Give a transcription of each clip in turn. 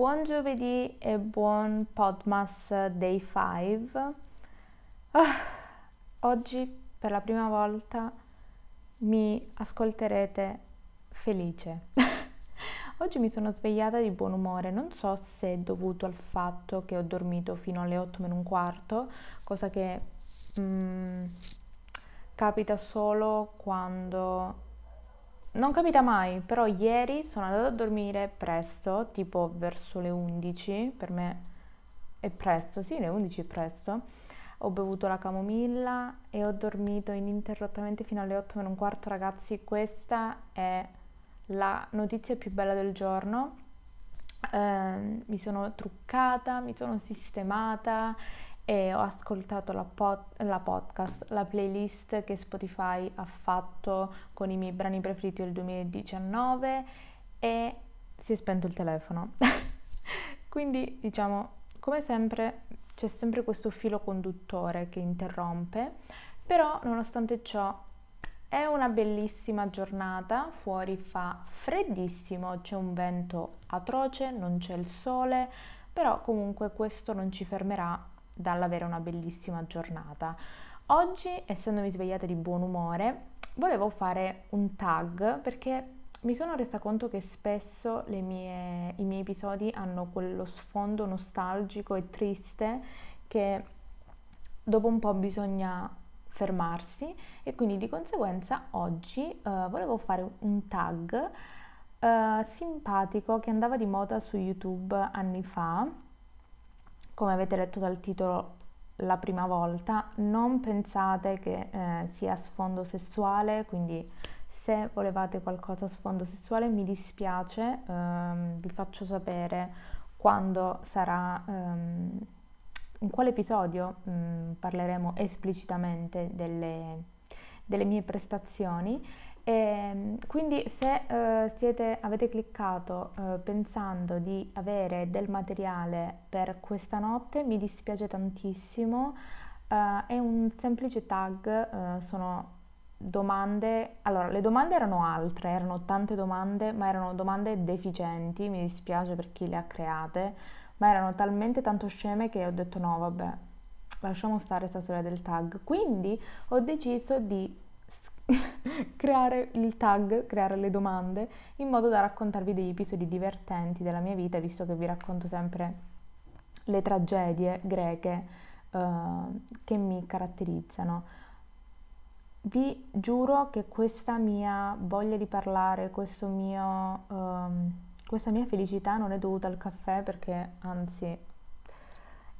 Buon giovedì e buon Podmas Day 5. Ah, oggi per la prima volta mi ascolterete felice. oggi mi sono svegliata di buon umore, non so se è dovuto al fatto che ho dormito fino alle 8 meno un quarto, cosa che mm, capita solo quando non capita mai, però ieri sono andata a dormire presto, tipo verso le 11, per me è presto, sì, le 11 è presto. Ho bevuto la camomilla e ho dormito ininterrottamente fino alle 8 meno un quarto, ragazzi. Questa è la notizia più bella del giorno. Eh, mi sono truccata, mi sono sistemata e ho ascoltato la, pod, la, podcast, la playlist che Spotify ha fatto con i miei brani preferiti del 2019 e si è spento il telefono. Quindi diciamo, come sempre c'è sempre questo filo conduttore che interrompe, però nonostante ciò è una bellissima giornata, fuori fa freddissimo, c'è un vento atroce, non c'è il sole, però comunque questo non ci fermerà dall'avere una bellissima giornata. Oggi, essendomi svegliata di buon umore, volevo fare un tag perché mi sono resa conto che spesso mie, i miei episodi hanno quello sfondo nostalgico e triste che dopo un po' bisogna fermarsi e quindi di conseguenza oggi uh, volevo fare un tag uh, simpatico che andava di moda su YouTube anni fa come avete letto dal titolo la prima volta, non pensate che eh, sia sfondo sessuale, quindi se volevate qualcosa a sfondo sessuale mi dispiace, ehm, vi faccio sapere quando sarà, ehm, in quale episodio mh, mm, parleremo esplicitamente delle, delle mie prestazioni e ehm, quindi se uh, siete, avete cliccato uh, pensando di avere del materiale per questa notte, mi dispiace tantissimo. Uh, è un semplice tag, sono domande. Allora, le domande erano altre, erano tante domande, ma erano domande deficienti, mi dispiace per chi le ha create, ma erano talmente tanto sceme che ho detto no, vabbè, lasciamo stare questa storia del tag. Quindi ho deciso di creare il tag, creare le domande in modo da raccontarvi degli episodi divertenti della mia vita, visto che vi racconto sempre le tragedie greche uh, che mi caratterizzano. Vi giuro che questa mia voglia di parlare, mio, um, questa mia felicità non è dovuta al caffè perché anzi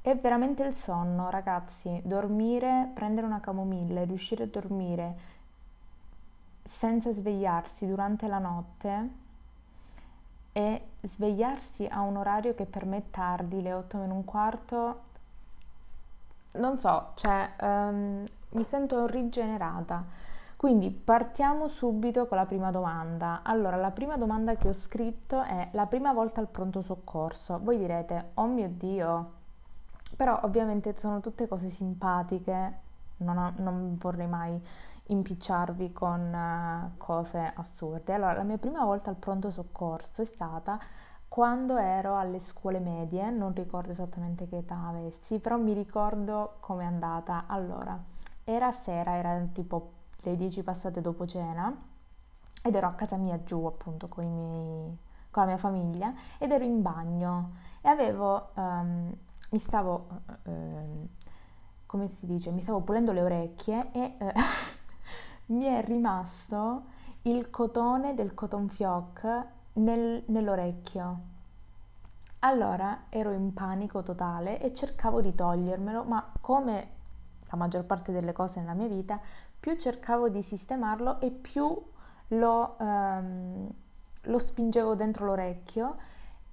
è veramente il sonno, ragazzi. Dormire, prendere una camomilla e riuscire a dormire senza svegliarsi durante la notte e svegliarsi a un orario che per me è tardi, le 8 meno un quarto, non so, cioè um, mi sento rigenerata. Quindi partiamo subito con la prima domanda. Allora, la prima domanda che ho scritto è la prima volta al pronto soccorso. Voi direte, oh mio Dio, però ovviamente sono tutte cose simpatiche, non, ho, non vorrei mai impicciarvi con uh, cose assurde. Allora, la mia prima volta al pronto soccorso è stata quando ero alle scuole medie, non ricordo esattamente che età avessi, però mi ricordo com'è andata. Allora, era sera, era tipo le 10 passate dopo cena ed ero a casa mia giù appunto con, miei, con la mia famiglia ed ero in bagno e avevo, um, mi stavo, uh, come si dice, mi stavo pulendo le orecchie e... Uh, mi è rimasto il cotone del cotton fioc nel, nell'orecchio. Allora ero in panico totale e cercavo di togliermelo, ma come la maggior parte delle cose nella mia vita, più cercavo di sistemarlo e più lo, um, lo spingevo dentro l'orecchio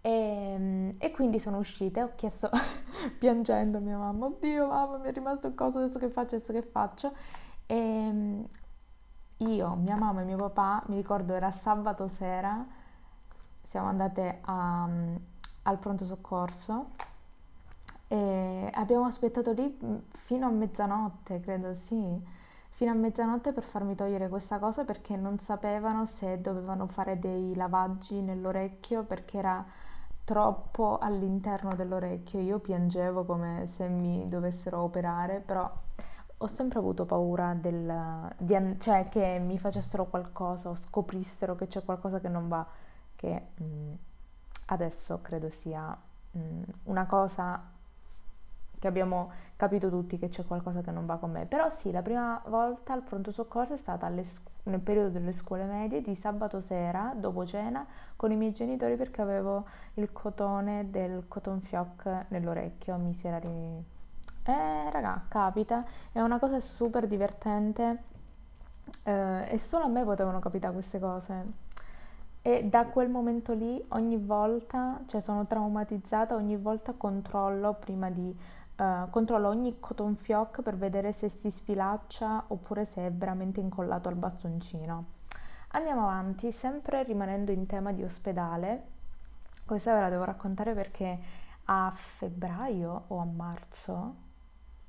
e, e, quindi sono uscita e ho chiesto piangendo a mia mamma, oddio mamma mi è rimasto il coso, adesso che faccio, adesso che faccio? E io, mia mamma e mio papà, mi ricordo era sabato sera, siamo andate a, al pronto soccorso e abbiamo aspettato lì fino a mezzanotte, credo sì fino a mezzanotte per farmi togliere questa cosa perché non sapevano se dovevano fare dei lavaggi nell'orecchio perché era troppo all'interno dell'orecchio. Io piangevo come se mi dovessero operare, però ho sempre avuto paura del, di, cioè che mi facessero qualcosa o scoprissero che c'è qualcosa che non va, che mh, mm, adesso credo sia mh, mm, una cosa che abbiamo capito tutti che c'è qualcosa che non va con me. Però sì, la prima volta al pronto soccorso è stata scu- nel periodo delle scuole medie, di sabato sera, dopo cena, con i miei genitori perché avevo il cotone del cotton fioc nell'orecchio. Mi si era ri... Eh, raga, capita, è una cosa super divertente eh, e solo a me potevano capitare queste cose. E da quel momento lì ogni volta, cioè sono traumatizzata, ogni volta controllo prima di Uh, controllo ogni cotton fioc per vedere se si sfilaccia oppure se è veramente incollato al bastoncino. Andiamo avanti, sempre rimanendo in tema di ospedale. Questa ve la devo raccontare perché a febbraio o a marzo,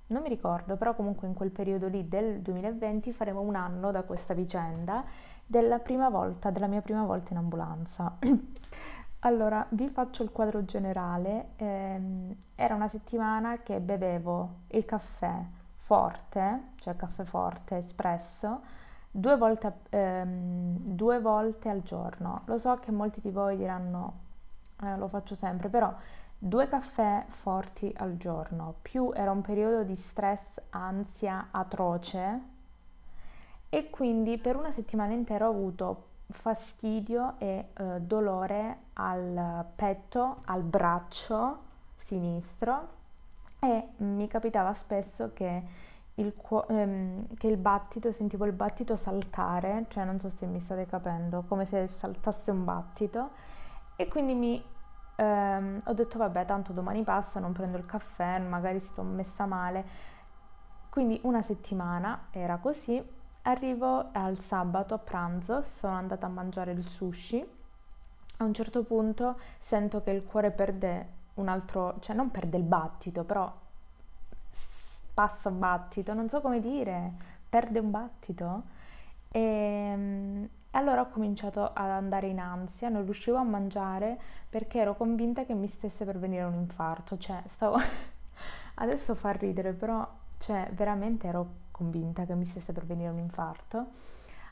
non mi ricordo, però comunque in quel periodo lì del 2020 faremo un anno da questa vicenda della prima volta, della mia prima volta in ambulanza. Allora, vi faccio il quadro generale. Eh, era una settimana che bevevo il caffè forte, cioè caffè forte espresso, due volte, ehm, due volte al giorno. Lo so che molti di voi diranno, eh, lo faccio sempre, però due caffè forti al giorno, più era un periodo di stress, ansia atroce. E quindi per una settimana intera ho avuto fastidio e eh, dolore al petto, al braccio sinistro. E mi capitava spesso che il, ehm, che il battito, sentivo il battito saltare, cioè non so se mi state capendo, come se saltasse un battito. E quindi mi ehm, ho detto vabbè tanto domani passa, non prendo il caffè, magari sto messa male. Quindi una settimana era così Arrivo al sabato a pranzo, sono andata a mangiare il sushi. A un certo punto sento che il cuore perde un altro, cioè non perde il battito, però passa un battito, non so come dire, perde un battito. E allora ho cominciato ad andare in ansia, non riuscivo a mangiare perché ero convinta che mi stesse per venire un infarto, cioè stavo adesso fa ridere, però cioè veramente ero convinta che mi stesse per venire un infarto.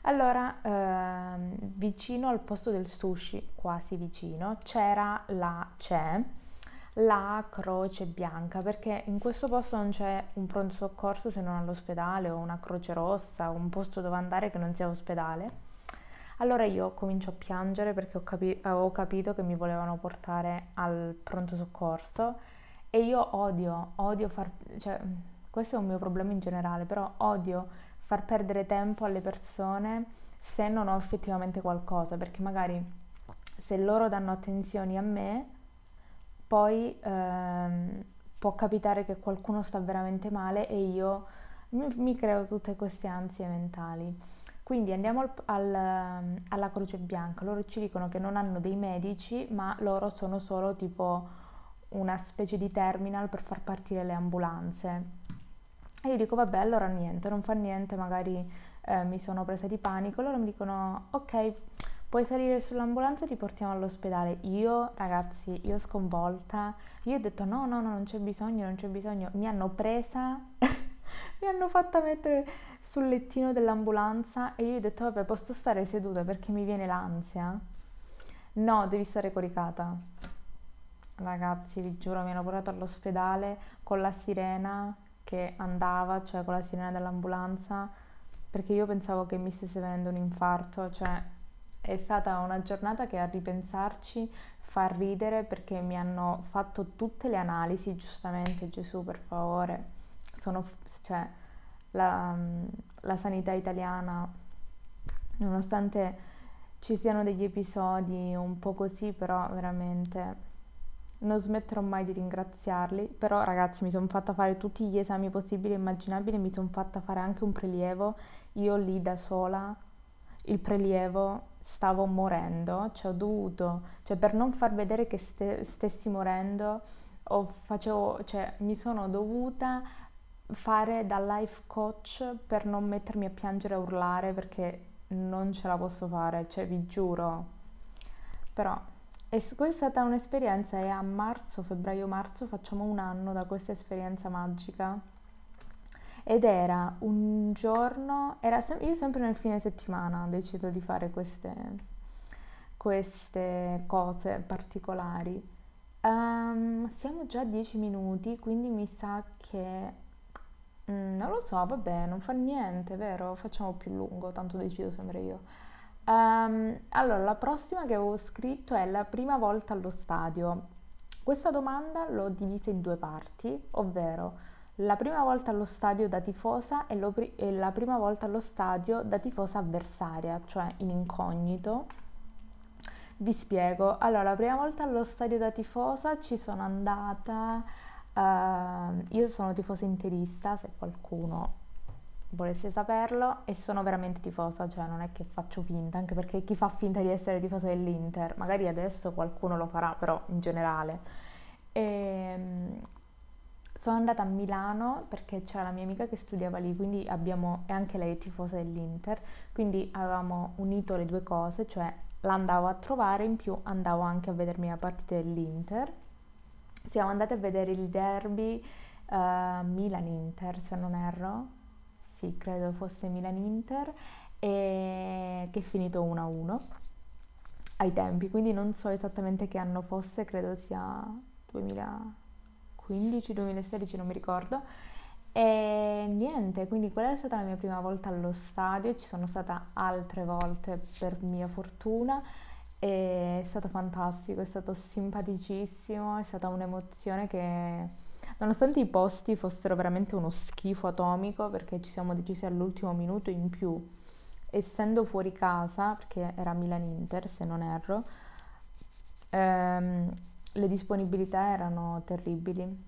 Allora, ehm, vicino al posto del sushi, quasi vicino, c'era la c'è la Croce Bianca, perché in questo posto non c'è un pronto soccorso se non all'ospedale o una Croce Rossa o un posto dove andare che non sia ospedale. Allora io comincio a piangere perché ho, capi- avevo capito che mi volevano portare al pronto soccorso e io odio, odio far... Cioè, questo è un mio problema in generale, però odio far perdere tempo alle persone se non ho effettivamente qualcosa, perché magari se loro danno attenzioni a me, poi ehm, può capitare che qualcuno sta veramente male e io mi, mi creo tutte queste ansie mentali. Quindi andiamo al, al, alla Croce Bianca, loro ci dicono che non hanno dei medici, ma loro sono solo tipo una specie di terminal per far partire le ambulanze. E io dico, vabbè, allora niente, non fa niente, magari eh, mi sono presa di panico. Loro mi dicono, ok, puoi salire sull'ambulanza e ti portiamo all'ospedale. Io, ragazzi, io sconvolta, io ho detto no, no, no, non c'è bisogno, non c'è bisogno. Mi hanno presa, mi hanno fatta mettere sul lettino dell'ambulanza e io ho detto, vabbè, posso stare seduta perché mi viene l'ansia? No, devi stare coricata. Ragazzi, vi giuro, mi hanno portato all'ospedale con la sirena che andava, cioè con la sirena dell'ambulanza, perché io pensavo che mi stesse venendo un infarto, cioè è stata una giornata che a ripensarci fa ridere perché mi hanno fatto tutte le analisi, giustamente Gesù per favore, sono, cioè, la, la sanità italiana, nonostante ci siano degli episodi un po' così, però veramente non smetterò mai di ringraziarli. Però ragazzi mi sono fatta fare tutti gli esami possibili e immaginabili, mi sono fatta fare anche un prelievo, io lì da sola, il prelievo stavo morendo, cioè ho dovuto, cioè per non far vedere che ste, stessi morendo, facevo, cioè mi sono dovuta fare da life coach per non mettermi a piangere e urlare perché non ce la posso fare, cioè vi giuro. Però e questa è stata un'esperienza e a marzo, febbraio-marzo facciamo un anno da questa esperienza magica. Ed era un giorno, era sem- io sempre nel fine settimana decido di fare queste, queste cose particolari. Um, siamo già a 10 minuti, quindi mi sa che mm, non lo so, vabbè, non fa niente, vero? Facciamo più lungo, tanto decido sempre io. Um, allora, la prossima che avevo scritto è la prima volta allo stadio. Questa domanda l'ho divisa in due parti, ovvero la prima volta allo stadio da tifosa e, pri- e la prima volta allo stadio da tifosa avversaria, cioè in incognito. Vi spiego. Allora, la prima volta allo stadio da tifosa ci sono andata. Uh, io sono tifosa interista, se qualcuno volesse saperlo e sono veramente tifosa, cioè non è che faccio finta, anche perché chi fa finta di essere tifosa dell'Inter, magari adesso qualcuno lo farà, però in generale. E, ehm, sono andata a Milano perché c'era la mia amica che studiava lì, quindi abbiamo, e anche lei è tifosa dell'Inter, quindi avevamo unito le due cose, cioè l'andavo a trovare, in più andavo anche a vedermi la partita dell'Inter. Siamo andati a vedere il derby uh, Milan-Inter, se non erro, sì, credo fosse Milan-Inter, e che è finito 1-1 ai tempi, quindi non so esattamente che anno fosse, credo sia 2015-2016, non mi ricordo. E niente, quindi quella è stata la mia prima volta allo stadio, ci sono stata altre volte per mia fortuna, è stato fantastico, è stato simpaticissimo, è stata un'emozione che Nonostante i posti fossero veramente uno schifo atomico, perché ci siamo decisi all'ultimo minuto in più, essendo fuori casa, perché era Milan-Inter se non erro, ehm, le disponibilità erano terribili.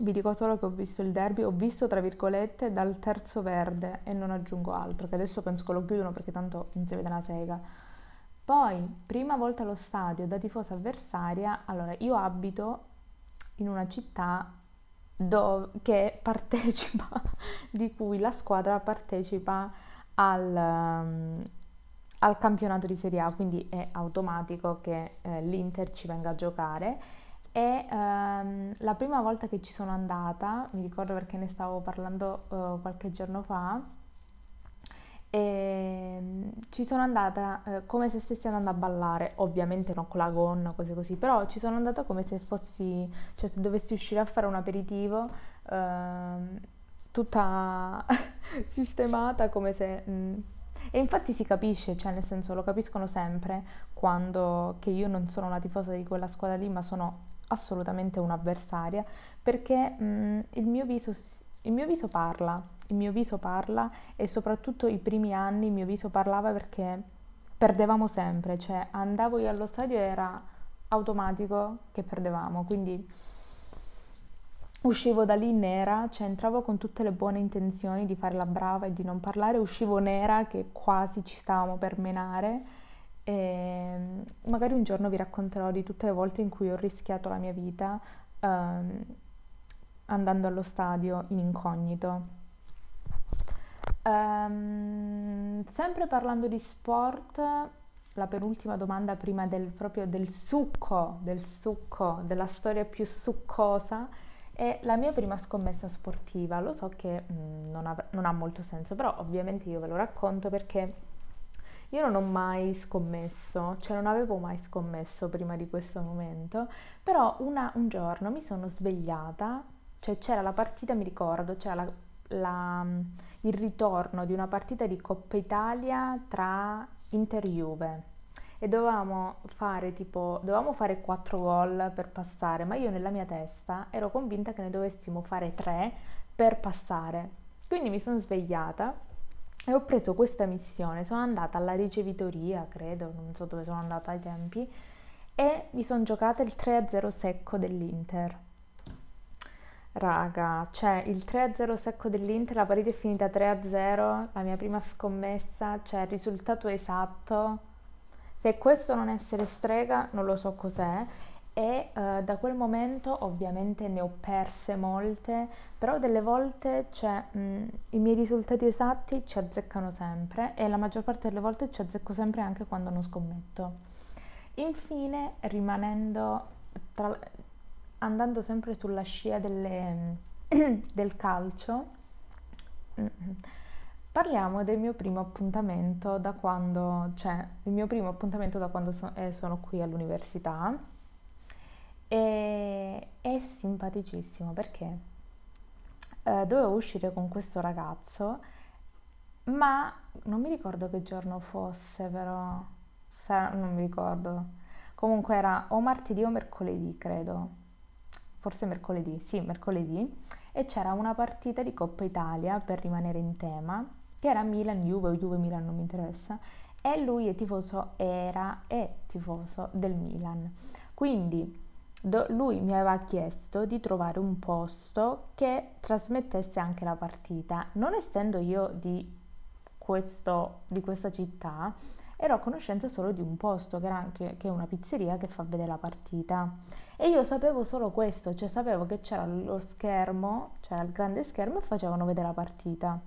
Vi dico solo che ho visto il derby, ho visto tra virgolette dal terzo verde e non aggiungo altro, che adesso penso che lo chiudono perché tanto non si vede una sega. Poi, prima volta allo stadio da tifosa avversaria, allora io abito in una città dove, che partecipa, di cui la squadra partecipa al, um, al, campionato di Serie A, quindi è automatico che eh, l'Inter ci venga a giocare. E um, la prima volta che ci sono andata, mi ricordo perché ne stavo parlando uh, qualche giorno fa, e ehm, ci sono andata eh, come se stessi andando a ballare, ovviamente non con la gonna, cose così, però ci sono andata come se fossi, cioè se dovessi uscire a fare un aperitivo, eh, tutta sistemata come se... Mh. Mm. E infatti si capisce, cioè nel senso lo capiscono sempre quando che io non sono una tifosa di quella squadra lì, ma sono assolutamente un'avversaria, perché mh, mm, il mio viso il mio viso parla, il mio viso parla e soprattutto i primi anni il mio viso parlava perché perdevamo sempre, cioè andavo io allo stadio e era automatico che perdevamo, quindi uscivo da lì nera, cioè entravo con tutte le buone intenzioni di fare la brava e di non parlare, uscivo nera che quasi ci stavamo per menare e magari un giorno vi racconterò di tutte le volte in cui ho rischiato la mia vita. Um, andando allo stadio in incognito. Um, sempre parlando di sport, la penultima domanda prima del, proprio del succo, del succo, della storia più succosa, è la mia prima scommessa sportiva. Lo so che mh, mm, non, ha, non ha molto senso, però ovviamente io ve lo racconto perché io non ho mai scommesso, cioè non avevo mai scommesso prima di questo momento, però una, un giorno mi sono svegliata cioè c'era la partita, mi ricordo, c'era la, la, il ritorno di una partita di Coppa Italia tra Inter Juve e dovevamo fare tipo dovevamo fare 4 gol per passare, ma io nella mia testa ero convinta che ne dovessimo fare 3 per passare. Quindi mi sono svegliata e ho preso questa missione, sono andata alla ricevitoria, credo, non so dove sono andata ai tempi, e mi sono giocata il 3-0 secco dell'Inter. Raga, cioè il 3-0 secco dell'Inter, la partita è finita 3-0, la mia prima scommessa, cioè il risultato esatto. Se questo non essere strega, non lo so cos'è. E uh, da quel momento ovviamente ne ho perse molte, però delle volte cioè, mh, i miei risultati esatti ci azzeccano sempre e la maggior parte delle volte ci azzecco sempre anche quando non scommetto. Infine, rimanendo tra, andando sempre sulla scia delle, del calcio, parliamo del mio primo appuntamento da quando, cioè il mio primo appuntamento da quando so, eh, sono qui all'università e è simpaticissimo perché eh, dovevo uscire con questo ragazzo, ma non mi ricordo che giorno fosse, però non mi ricordo. Comunque era o martedì o mercoledì, credo forse mercoledì, sì, mercoledì, e c'era una partita di Coppa Italia per rimanere in tema, che era Milan-Juve o Juve-Milan, non mi interessa, e lui è tifoso, era e tifoso del Milan. Quindi do, lui mi aveva chiesto di trovare un posto che trasmettesse anche la partita. Non essendo io di, questo, di questa città, ero a conoscenza solo di un posto, che, era anche, che è una pizzeria che fa vedere la partita. E io sapevo solo questo, cioè sapevo che c'era lo schermo, c'era il grande schermo e facevano vedere la partita.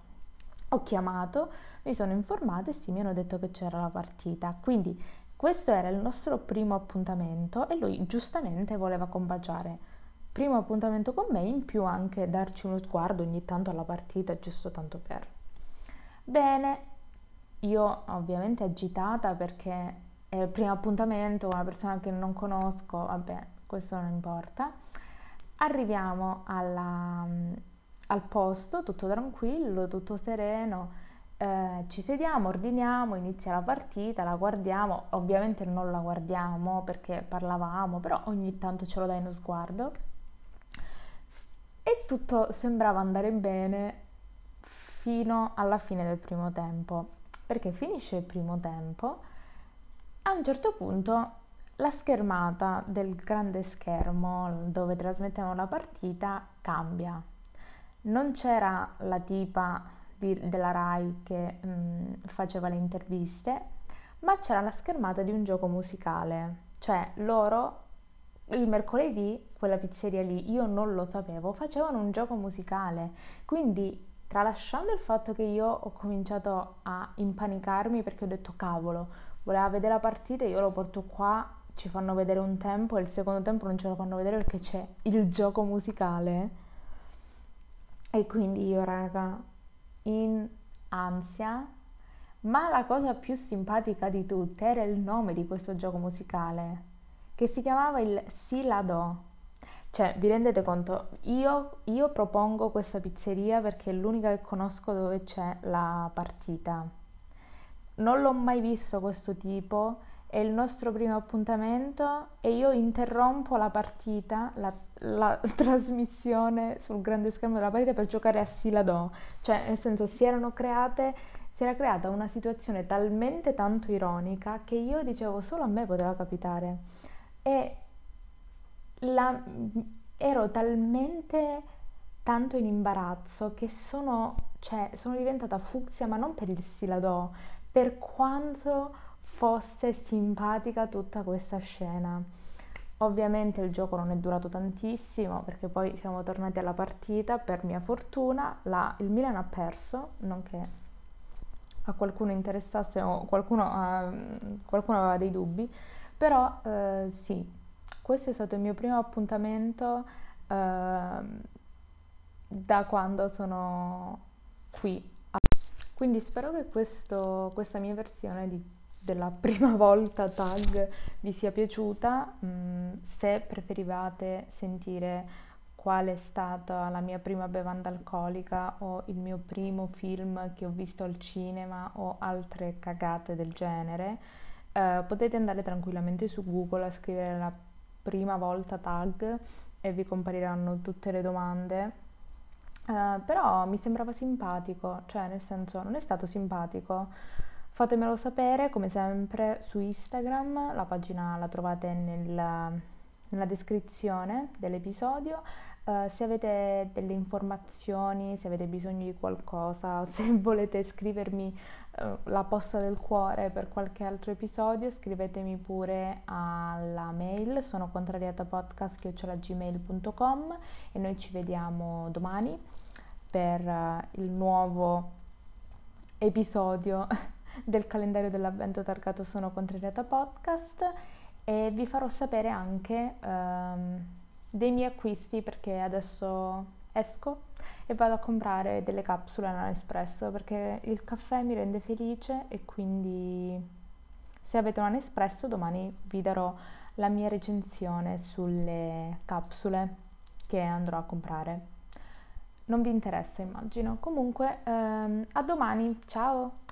Ho chiamato, mi sono informato e sì, mi hanno detto che c'era la partita. Quindi questo era il nostro primo appuntamento e lui giustamente voleva combaciare. Primo appuntamento con me, in più anche darci uno sguardo ogni tanto alla partita, giusto tanto per. Bene, io ovviamente agitata perché è il primo appuntamento con una persona che non conosco, vabbè, questo non importa. Arriviamo alla, al posto, tutto tranquillo, tutto sereno, eh, ci sediamo, ordiniamo, inizia la partita, la guardiamo, ovviamente non la guardiamo perché parlavamo, però ogni tanto ce lo dai uno sguardo. E tutto sembrava andare bene fino alla fine del primo tempo perché finisce il primo tempo, a un certo punto la schermata del grande schermo dove trasmettiamo la partita cambia. Non c'era la tipa di, della RAI che mh, mm, faceva le interviste, ma c'era la schermata di un gioco musicale. Cioè loro il mercoledì, quella pizzeria lì, io non lo sapevo, facevano un gioco musicale. Quindi tralasciando il fatto che io ho cominciato a impanicarmi perché ho detto cavolo, voleva vedere la partita, io lo porto qua, ci fanno vedere un tempo e il secondo tempo non ce lo fanno vedere perché c'è il gioco musicale. E quindi io, raga, in ansia, ma la cosa più simpatica di tutte era il nome di questo gioco musicale, che si chiamava il Silado. Cioè, vi rendete conto? Io, io propongo questa pizzeria perché è l'unica che conosco dove c'è la partita. Non l'ho mai visto questo tipo, è il nostro primo appuntamento e io interrompo la partita, la, la trasmissione sul grande schermo della partita per giocare a Silado. Cioè, nel senso, si erano create, si era creata una situazione talmente tanto ironica che io dicevo solo a me poteva capitare. E la, ero talmente tanto in imbarazzo che sono, cioè, sono diventata fucsia, ma non per il Silado, per quanto fosse simpatica tutta questa scena. Ovviamente il gioco non è durato tantissimo perché poi siamo tornati alla partita, per mia fortuna la, il Milan ha perso, non che a qualcuno interessasse o qualcuno, uh, qualcuno aveva dei dubbi, però uh, sì, questo è stato il mio primo appuntamento eh, da quando sono qui. Quindi spero che questo, questa mia versione di, della prima volta tag vi sia piaciuta. Mm, se preferivate sentire qual è stata la mia prima bevanda alcolica o il mio primo film che ho visto al cinema o altre cagate del genere, eh, potete andare tranquillamente su Google a scrivere la prima volta tag e vi compariranno tutte le domande. Uh, però mi sembrava simpatico, cioè nel senso non è stato simpatico. Fatemelo sapere come sempre su Instagram, la pagina la trovate nella, nella descrizione dell'episodio. Uh, se avete delle informazioni, se avete bisogno di qualcosa, se volete scrivermi uh, la posta del cuore per qualche altro episodio, scrivetemi pure alla mail, sono contrariatapodcast.gmail.com e noi ci vediamo domani per uh, il nuovo episodio del calendario dell'avvento targato Sono Contrariata Podcast e vi farò sapere anche... Um, dei miei acquisti perché adesso esco e vado a comprare delle capsule all'Espresso perché il caffè mi rende felice e quindi se avete un Espresso domani vi darò la mia recensione sulle capsule che andrò a comprare. Non vi interessa immagino. Comunque ehm, a domani, ciao!